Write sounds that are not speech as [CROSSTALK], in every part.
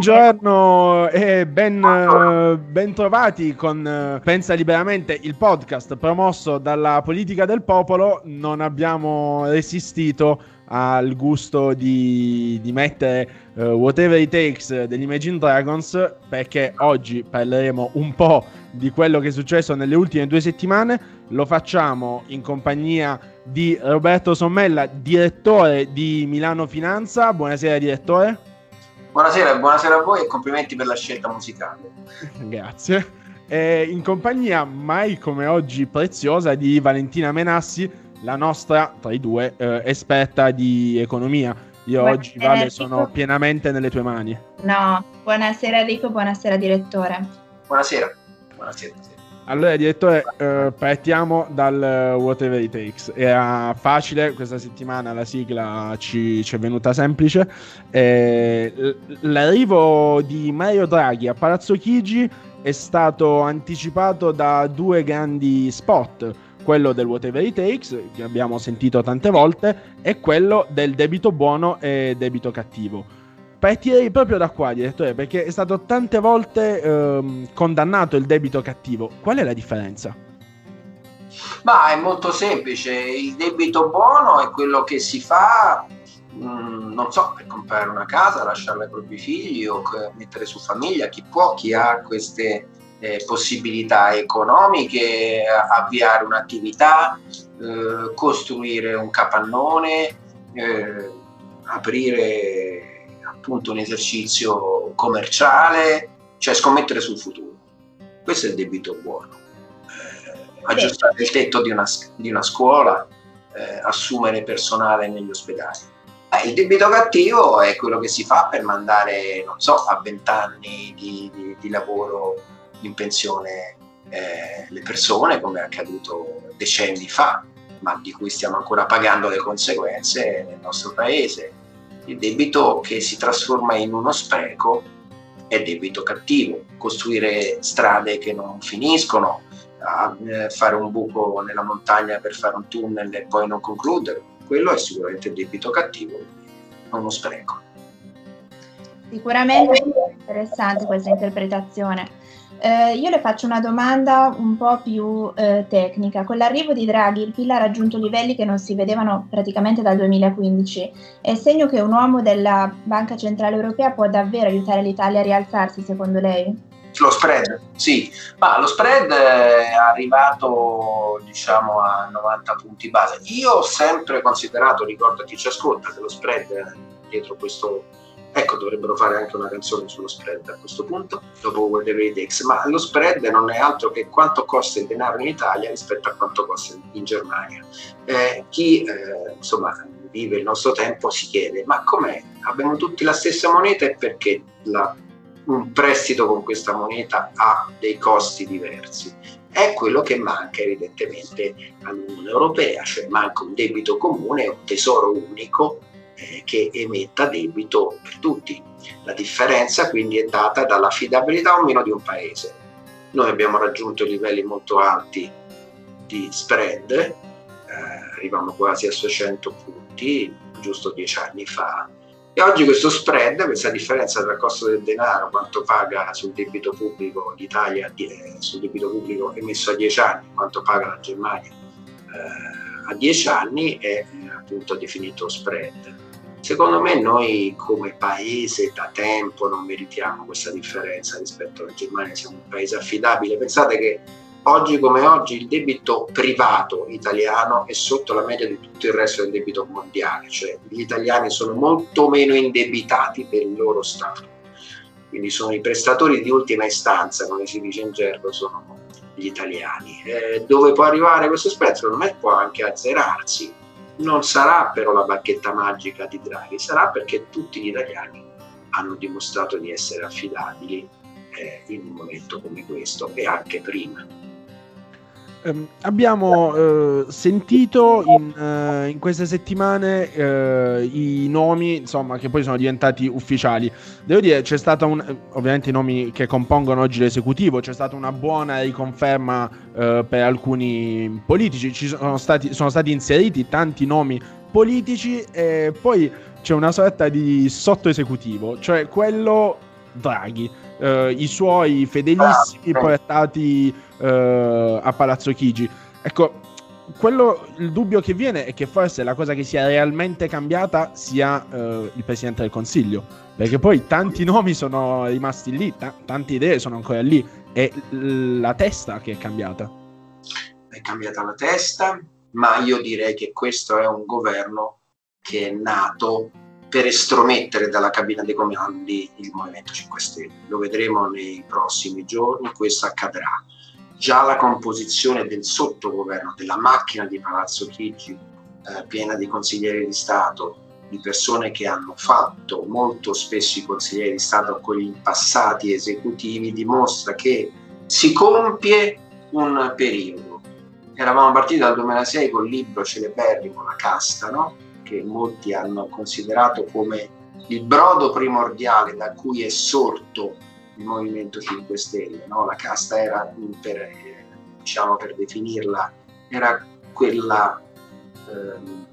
Buongiorno e ben, ben trovati con Pensa Liberamente, il podcast promosso dalla politica del popolo. Non abbiamo resistito al gusto di, di mettere uh, Whatever It Takes degli Imagine Dragons perché oggi parleremo un po' di quello che è successo nelle ultime due settimane. Lo facciamo in compagnia di Roberto Sommella, direttore di Milano Finanza. Buonasera direttore. Buonasera, buonasera a voi e complimenti per la scelta musicale. [LAUGHS] Grazie. E in compagnia mai come oggi preziosa di Valentina Menassi, la nostra tra i due eh, esperta di economia. Io buonasera, oggi Vale Enrico. sono pienamente nelle tue mani. No, buonasera Enrico, buonasera direttore. Buonasera. Buonasera. Allora, direttore, eh, partiamo dal uh, Whatever It Takes. Era facile questa settimana, la sigla ci, ci è venuta semplice. Eh, l'arrivo di Mario Draghi a Palazzo Chigi è stato anticipato da due grandi spot. Quello del Whatever It Takes, che abbiamo sentito tante volte, e quello del debito buono e debito cattivo partirei proprio da qua, direttore, perché è stato tante volte ehm, condannato il debito cattivo. Qual è la differenza? Ma è molto semplice, il debito buono è quello che si fa, mh, mm, non so, per comprare una casa, lasciarla ai propri figli o mettere su famiglia, chi può, chi ha queste eh, possibilità economiche, avviare un'attività, eh, costruire un capannone, eh, aprire appunto un esercizio commerciale, cioè scommettere sul futuro. Questo è il debito buono. Eh, aggiustare il tetto di una, di una scuola, eh, assumere personale negli ospedali. Eh, il debito cattivo è quello che si fa per mandare, non so, a vent'anni di, di, di, lavoro in pensione eh, le persone, come è accaduto decenni fa, ma di cui stiamo ancora pagando le conseguenze nel nostro paese il debito che si trasforma in uno spreco è debito cattivo. Costruire strade che non finiscono, eh, fare un buco nella montagna per fare un tunnel e poi non concludere, quello è sicuramente debito cattivo, uno spreco. Sicuramente interessante questa interpretazione. Eh, io le faccio una domanda un po' più eh, tecnica. Con l'arrivo di Draghi il PIL ha raggiunto livelli che non si vedevano praticamente dal 2015. È segno che un uomo della Banca Centrale Europea può davvero aiutare l'Italia a rialzarsi, secondo lei? Lo spread, sì, ma lo spread è arrivato diciamo a 90 punti base. Io ho sempre considerato, ricordo a chi ci ascolta, che lo spread dietro questo Ecco, dovrebbero fare anche una canzone sullo spread a questo punto, dopo Whatever It Takes, ma lo spread non è altro che quanto costa il denaro in Italia rispetto a quanto costa in Germania. Eh, chi eh, insomma vive il nostro tempo si chiede, ma com'è? Abbiamo tutti la stessa moneta e perché la, un prestito con questa moneta ha dei costi diversi? È quello che manca evidentemente all'Unione Europea, cioè manca un debito comune, un tesoro unico eh, che emetta debito per tutti. La differenza quindi è data dall'affidabilità o meno di un paese. Noi abbiamo raggiunto livelli molto alti di spread, eh, arrivavamo quasi a 600 punti giusto dieci anni fa, e oggi questo spread, questa differenza tra il costo del denaro, quanto paga sul debito pubblico l'Italia, eh, sul debito pubblico emesso a 10 anni, quanto paga la Germania eh, a 10 anni, è appunto definito spread. Secondo me noi come paese da tempo non meritiamo questa differenza rispetto alla Germania, siamo un paese affidabile. Pensate che oggi come oggi il debito privato italiano è sotto la media di tutto il resto del debito mondiale, cioè gli italiani sono molto meno indebitati per il loro Stato. Quindi sono i prestatori di ultima istanza, come si dice in gergo, sono gli italiani. Eh, dove può arrivare questo spread? Secondo me può anche azzerarsi non sarà però la bacchetta magica di Draghi, sarà perché tutti gli italiani hanno dimostrato di essere affidabili eh, in un momento come questo e anche prima. Um, abbiamo uh, sentito in, uh, in, queste settimane uh, i nomi, insomma, che poi sono diventati ufficiali. Devo dire, c'è stata un, ovviamente i nomi che compongono oggi l'esecutivo, c'è stata una buona riconferma per alcuni politici, ci sono stati, sono stati inseriti tanti nomi politici e poi c'è una sorta di sottoesecutivo, cioè quello Draghi, eh, i suoi fedelissimi portati eh, a Palazzo Chigi. Ecco, quello, il dubbio che viene è che forse la cosa che sia realmente cambiata sia eh, il Presidente del Consiglio, perché poi tanti nomi sono rimasti lì, t- tante idee sono ancora lì, è la testa che è cambiata. È cambiata la testa, ma io direi che questo è un governo che è nato per estromettere dalla cabina dei comandi il Movimento 5 Stelle. Lo vedremo nei prossimi giorni, questo accadrà già la composizione del sottogoverno, della macchina di Palazzo Chigi, eh, piena di consiglieri di Stato, di persone che hanno fatto molto spesso i consiglieri di Stato con i passati esecutivi, dimostra che si compie un periodo. Eravamo partiti dal 2006 col libro celeberrimo La casta, no? Che molti hanno considerato come il brodo primordiale da cui è sorto il Movimento 5 Stelle, no? la casta era, per, diciamo, per definirla, era quella eh,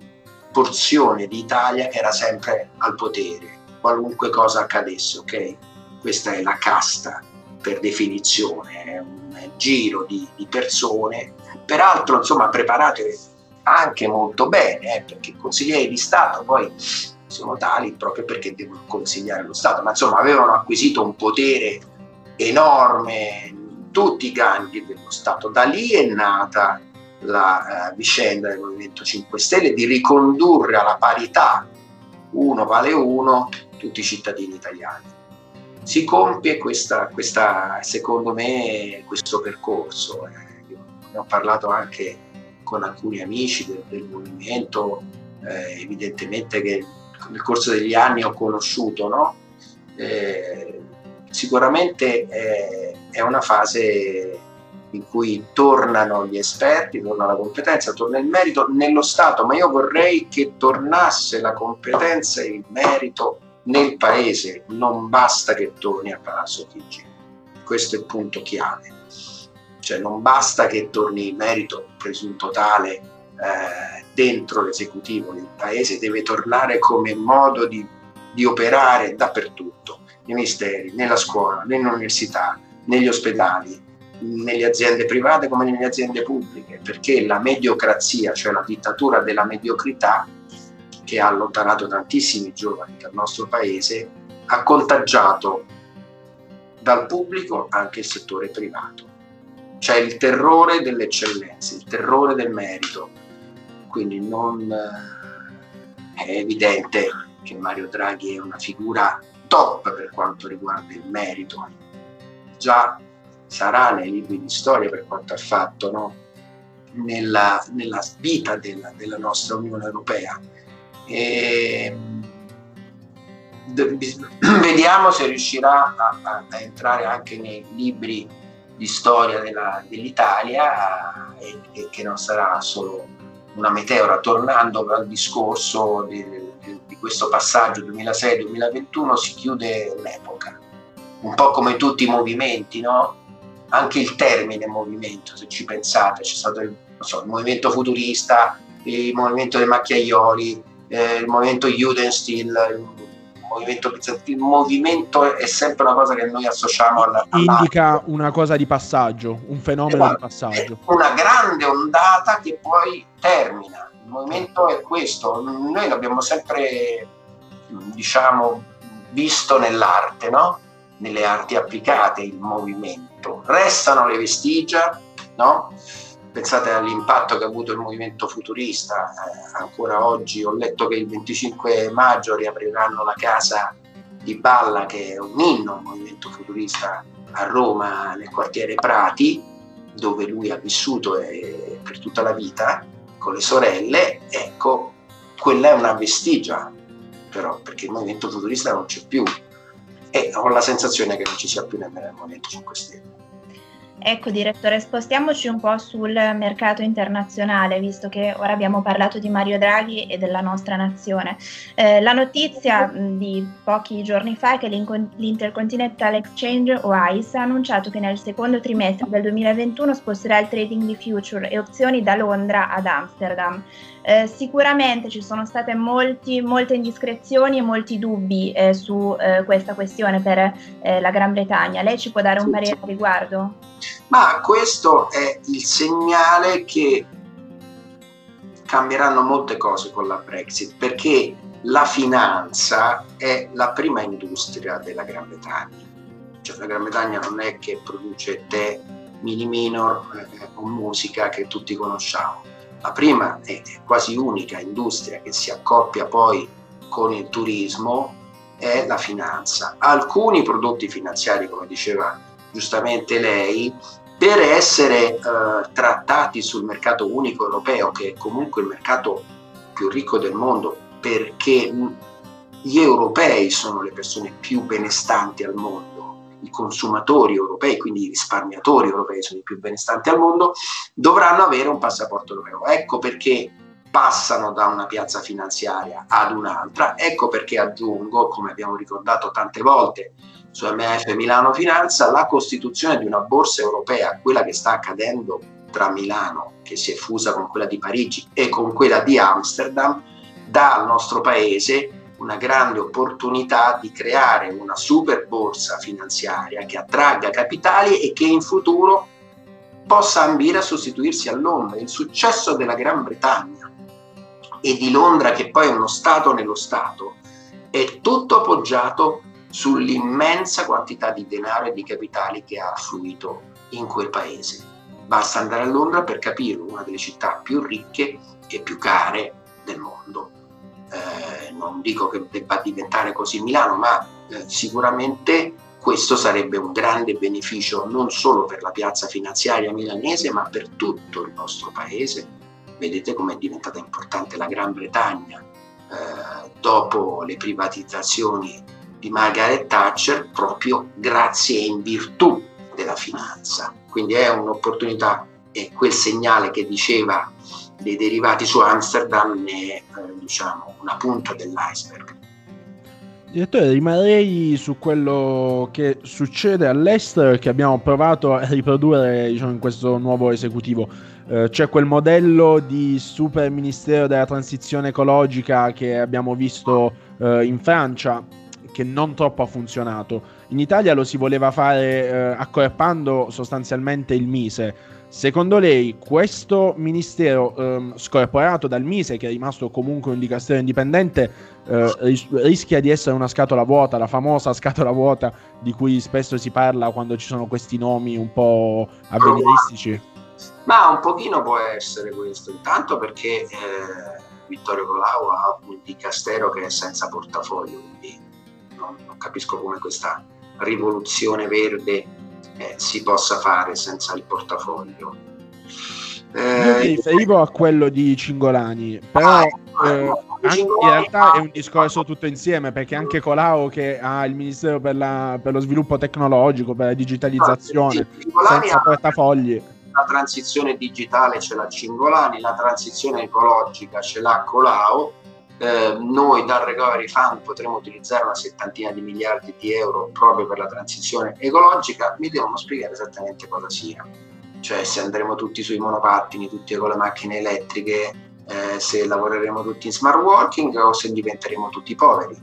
porzione di Italia che era sempre al potere, qualunque cosa accadesse, ok? Questa è la casta per definizione, è un giro di, di persone, peraltro insomma preparate anche molto bene, eh, perché i consiglieri di Stato poi sono tali proprio perché devono consigliare lo Stato, ma insomma avevano acquisito un potere enorme in tutti i gangli dello Stato. Da lì è nata la eh, vicenda del Movimento 5 Stelle di ricondurre alla parità uno vale uno tutti i cittadini italiani. Si compie questa, questa secondo me, questo percorso. Eh, ne ho parlato anche con alcuni amici del, del movimento, eh, evidentemente che nel corso degli anni ho conosciuto, no? eh, sicuramente è, è, una fase in cui tornano gli esperti, torna la competenza, torna il merito nello Stato, ma io vorrei che tornasse la competenza e il merito nel Paese, non basta che torni a Palazzo Chigi, questo è il punto chiave, cioè non basta che torni il merito presunto tale eh, dentro l'esecutivo del paese deve tornare come modo di, di operare dappertutto, nei ministeri, nella scuola, nell'università, negli ospedali, nelle aziende private come nelle aziende pubbliche, perché la mediocrazia, cioè la dittatura della mediocrità, che ha allontanato tantissimi giovani dal nostro paese, ha contagiato dal pubblico anche il settore privato. C'è il terrore delle eccellenze, il terrore del merito, quindi non eh, è evidente che Mario Draghi è una figura top per quanto riguarda il merito. Già sarà nei libri di storia per quanto ha fatto no? nella, nella, vita della, della, nostra Unione Europea. E, [COUGHS] vediamo se riuscirà a, a, a, entrare anche nei libri di storia della, dell'Italia e, e che non sarà solo una meteora, tornando al discorso di, di, di questo passaggio 2006-2021, si chiude un'epoca, un po' come tutti i movimenti, no? anche il termine movimento, se ci pensate, c'è stato il, so, il movimento futurista, il movimento dei macchiaioli, eh, il movimento Judendstil, movimento bizantino. Il movimento è sempre una cosa che noi associamo alla. Indica una cosa di passaggio, un fenomeno esatto. di passaggio. Una grande ondata che poi termina. Il movimento è questo. Noi l'abbiamo sempre, diciamo, visto nell'arte, no? Nelle arti applicate, il movimento. Restano le vestigia, no? Pensate all'impatto che ha avuto il movimento futurista, eh, ancora oggi ho letto che il 25 maggio riapriranno la casa di Balla che è un inno al movimento futurista a Roma nel quartiere Prati dove lui ha vissuto eh, per tutta la vita con le sorelle, ecco, quella è una vestigia però perché il movimento futurista non c'è più e ho la sensazione che non ci sia più nemmeno il Movimento 5 Stelle. Ecco direttore, spostiamoci un po' sul mercato internazionale, visto che ora abbiamo parlato di Mario Draghi e della nostra nazione. Eh, la notizia di pochi giorni fa è che l'Intercontinental Exchange o ICE ha annunciato che nel secondo trimestre del 2021 sposterà il trading di future e opzioni da Londra ad Amsterdam. Eh, sicuramente ci sono state molti, molte indiscrezioni e molti dubbi eh, su eh, questa questione per eh, la Gran Bretagna. Lei ci può dare un parere a riguardo? Ma questo è il segnale che cambieranno molte cose con la Brexit, perché la finanza è la prima industria della Gran Bretagna. Cioè la Gran Bretagna non è che produce tè, mini minor eh, o musica che tutti conosciamo la prima e quasi unica industria che si accoppia poi con il turismo è la finanza. Alcuni prodotti finanziari, come diceva giustamente lei, per essere eh, trattati sul mercato unico europeo, che è comunque il mercato più ricco del mondo, perché gli europei sono le persone più benestanti al mondo, i consumatori europei, quindi i risparmiatori europei sono i più benestanti al mondo, dovranno avere un passaporto europeo. Ecco perché passano da una piazza finanziaria ad un'altra, ecco perché aggiungo, come abbiamo ricordato tante volte su MF Milano Finanza, la costituzione di una borsa europea, quella che sta accadendo tra Milano, che si è fusa con quella di Parigi, e con quella di Amsterdam, dà al nostro paese una grande opportunità di creare una super borsa finanziaria che attragga capitali e che in futuro possa ambire a sostituirsi a Londra. Il successo della Gran Bretagna e di Londra, che poi è uno Stato nello Stato, è tutto appoggiato sull'immensa quantità di denaro e di capitali che ha affluito in quel paese. Basta andare a Londra per capirlo, una delle città più ricche e più care del mondo eh, non dico che debba diventare così Milano, ma eh, sicuramente questo sarebbe un grande beneficio non solo per la piazza finanziaria milanese, ma per tutto il nostro paese. Vedete come è diventata importante la Gran Bretagna eh, dopo le privatizzazioni di Margaret Thatcher, proprio grazie e in virtù della finanza. Quindi è un'opportunità e quel segnale che diceva dei derivati su Amsterdam è eh, diciamo, una punta dell'iceberg. Direttore, rimarrei su quello che succede all'estero che abbiamo provato a riprodurre diciamo, in questo nuovo esecutivo. Eh, c'è quel modello di super ministero della transizione ecologica che abbiamo visto eh, in Francia, che non troppo ha funzionato. In Italia lo si voleva fare eh, accorpando sostanzialmente il Mise Secondo lei questo ministero ehm, scorporato dal Mise, che è rimasto comunque un dicastero indipendente, eh, ris- rischia di essere una scatola vuota, la famosa scatola vuota di cui spesso si parla quando ci sono questi nomi un po' avveniristici? Ma un pochino può essere questo, intanto perché eh, Vittorio Colau ha un dicastero che è senza portafoglio, quindi non, non capisco come questa rivoluzione verde eh, si possa fare senza il portafoglio. Eh, Io mi riferivo a quello di Cingolani, però ah, eh, anche, in realtà è un discorso tutto insieme perché anche Colau che ha il Ministero per, la, per lo sviluppo tecnologico, per la digitalizzazione, sì, senza portafogli. La transizione digitale ce l'ha Cingolani, la transizione ecologica ce l'ha Colau eh, noi dal Recovery Fund potremo utilizzare una settantina di miliardi di euro proprio per la transizione ecologica, mi devono spiegare esattamente cosa sia. Cioè se andremo tutti sui monopattini, tutti con le macchine elettriche, eh, se lavoreremo tutti in smart working o se diventeremo tutti poveri.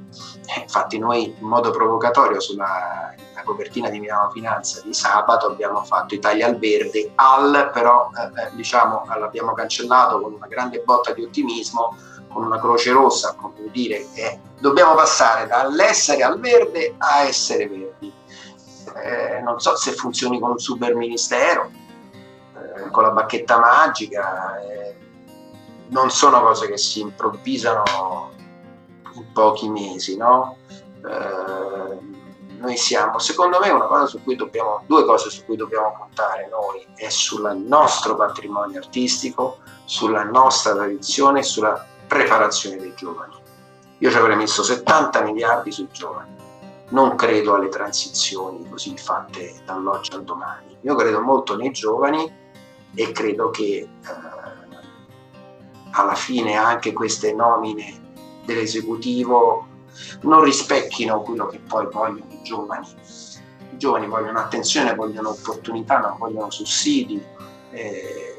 Eh, infatti noi in modo provocatorio sulla copertina di Milano Finanza di sabato abbiamo fatto Italia al verde, al però eh, eh diciamo l'abbiamo cancellato con una grande botta di ottimismo con una croce rossa, come dire che dobbiamo passare dall'essere al verde a essere verdi. Eh, non so se funzioni con un super ministero, eh, con la bacchetta magica, eh, non sono cose che si improvvisano in pochi mesi, no? Eh, noi siamo, secondo me, una cosa su cui dobbiamo, due cose su cui dobbiamo puntare noi è sul nostro patrimonio artistico, sulla nostra tradizione, sulla preparazione dei giovani. Io ci avrei messo 70 miliardi sui giovani. Non credo alle transizioni così fatte dall'oggi al domani. Io credo molto nei giovani e credo che eh, alla fine anche queste nomine dell'esecutivo non rispecchino quello che poi vogliono i giovani. I giovani vogliono attenzione, vogliono opportunità, non vogliono sussidi. Eh,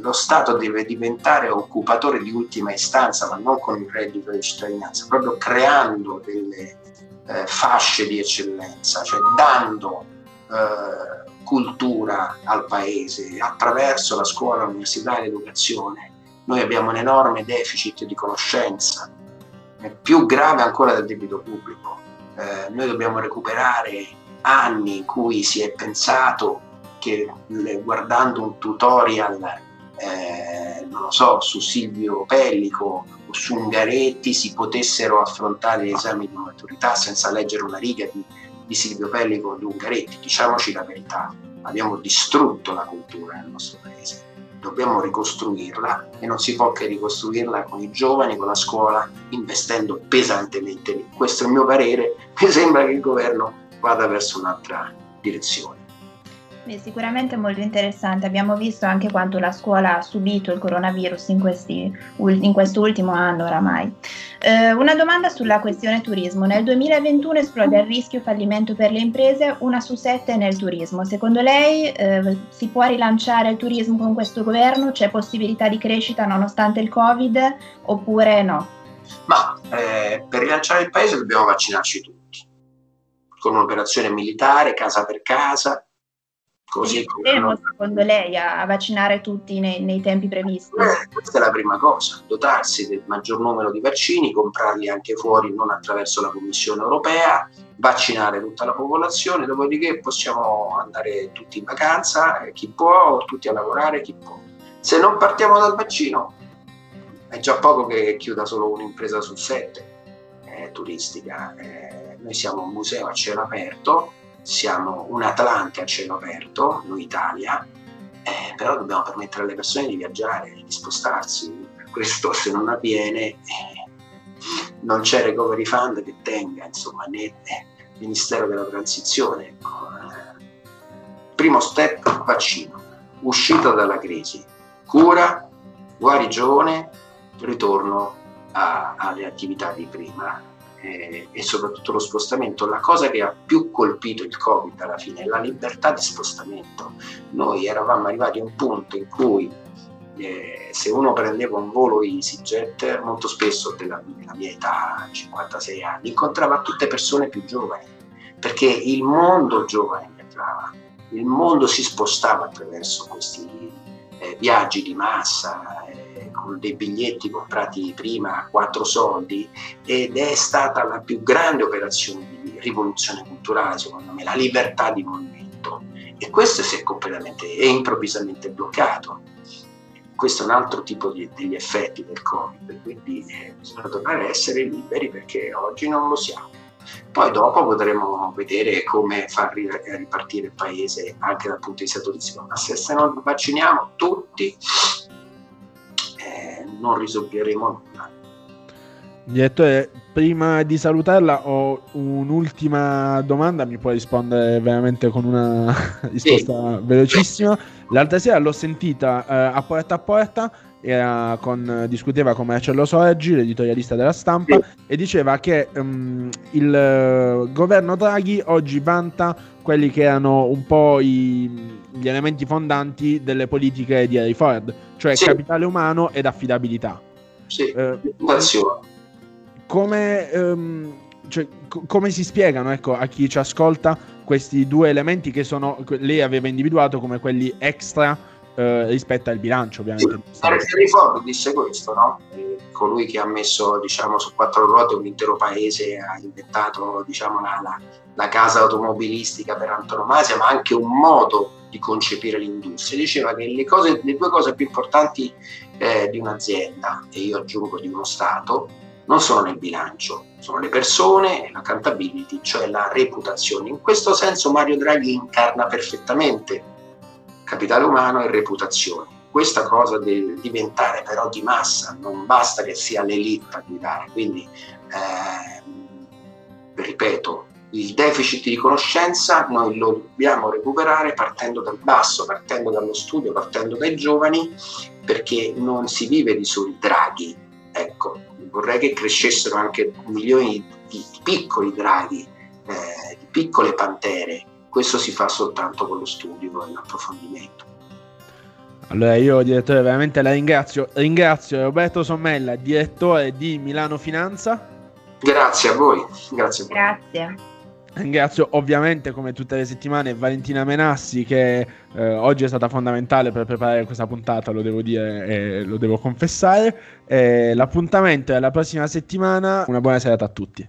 lo Stato deve diventare occupatore di ultima istanza, ma non con il reddito di cittadinanza, proprio creando delle eh, fasce di eccellenza, cioè dando eh, cultura al paese attraverso la scuola, l'università e l'educazione. Noi abbiamo un enorme deficit di conoscenza, più grave ancora del debito pubblico. Eh, noi dobbiamo recuperare anni in cui si è pensato che guardando un tutorial eh, non lo so, su Silvio Pellico o su Ungaretti si potessero affrontare gli esami di maturità senza leggere una riga di, di Silvio Pellico o di Ungaretti. Diciamoci la verità, abbiamo distrutto la cultura nel nostro paese, dobbiamo ricostruirla e non si può che ricostruirla con i giovani, con la scuola, investendo pesantemente. Questo è il mio parere, mi sembra che il governo vada verso un'altra direzione. Beh, sicuramente molto interessante. Abbiamo visto anche quanto la scuola ha subito il coronavirus in, questi, in quest'ultimo anno oramai. Eh, una domanda sulla questione turismo. Nel 2021 esplode il rischio fallimento per le imprese, una su sette nel turismo. Secondo lei eh, si può rilanciare il turismo con questo governo? C'è possibilità di crescita nonostante il Covid oppure no? Ma eh, per rilanciare il paese dobbiamo vaccinarci tutti, con un'operazione militare casa per casa Così come secondo lei a, vaccinare tutti nei, nei tempi previsti? Eh, questa è la prima cosa, dotarsi del maggior numero di vaccini, comprarli anche fuori, non attraverso la Commissione europea, vaccinare tutta la popolazione, dopodiché possiamo andare tutti in vacanza, eh, chi può, tutti a lavorare, chi può. Se non partiamo dal vaccino, è già poco che chiuda solo un'impresa su sette eh, turistica. Eh, noi siamo un museo a cielo aperto, siamo un Atlante a cielo aperto, noi Italia, eh, però dobbiamo permettere alle persone di viaggiare, di spostarsi. Questo se non avviene eh, non c'è recovery fund che tenga, insomma, né eh, Ministero della Transizione. Ecco, eh. Primo step, vaccino, uscita dalla crisi, cura, guarigione, ritorno a, alle attività di prima eh, e soprattutto lo spostamento, la cosa che ha più colpito il Covid alla fine è la libertà di spostamento. Noi eravamo arrivati a un punto in cui eh, se uno prendeva un volo EasyJet, molto spesso della, della mia età, 56 anni, incontrava tutte persone più giovani, perché il mondo giovane entrava, il mondo si spostava attraverso questi eh, viaggi di massa, con dei biglietti comprati prima a quattro soldi ed è stata la più grande operazione di rivoluzione culturale, secondo me, la libertà di movimento. E questo si è completamente e improvvisamente bloccato. Questo è un altro tipo di, degli effetti del Covid, quindi eh, bisogna tornare a essere liberi perché oggi non lo siamo. Poi dopo potremo vedere come far ripartire il paese anche dal punto di vista turistico, ma se, se non vacciniamo tutti non risolveremo nulla. Direttore, prima di salutarla ho un'ultima domanda, mi puoi rispondere veramente con una [LAUGHS] risposta sì. velocissima. L'altra sera l'ho sentita uh, a porta a porta, con, discuteva con Marcello Sorgi, l'editorialista della stampa, sì. e diceva che um, il uh, governo Draghi oggi vanta quelli che erano un po' i, gli elementi fondanti delle politiche di Harry Ford, cioè sì. capitale umano ed affidabilità. Sì, eh, come, um, cioè, co- come, si spiegano ecco, a chi ci ascolta questi due elementi che sono, lei aveva individuato come quelli extra eh, rispetto al bilancio, ovviamente. Harry Ford disse questo, no? colui che ha messo diciamo, su quattro ruote un intero paese, ha inventato diciamo, la, la, la casa automobilistica per antonomasia, ma anche un modo di concepire l'industria. Diceva che le, cose, le due cose più importanti eh, di un'azienda, e io aggiungo di uno Stato, non sono nel bilancio, sono le persone e l'accountability, cioè la reputazione. In questo senso Mario Draghi incarna perfettamente capitale umano e reputazione. Questa cosa deve diventare però di massa, non basta che sia l'elite a guidare, quindi eh, ripeto, il deficit di conoscenza noi lo dobbiamo recuperare partendo dal basso, partendo dallo studio, partendo dai giovani, perché non si vive di soli draghi. Ecco, vorrei che crescessero anche milioni di piccoli draghi, eh, di piccole pantere. Questo si fa soltanto con lo studio e l'approfondimento. Allora io direttore veramente la ringrazio, ringrazio Roberto Sommella, direttore di Milano Finanza. Grazie a voi, grazie. A voi. Grazie. Ringrazio ovviamente come tutte le settimane Valentina Menassi che eh, oggi è stata fondamentale per preparare questa puntata, lo devo dire e lo devo confessare. E l'appuntamento è alla prossima settimana, una buona serata a tutti.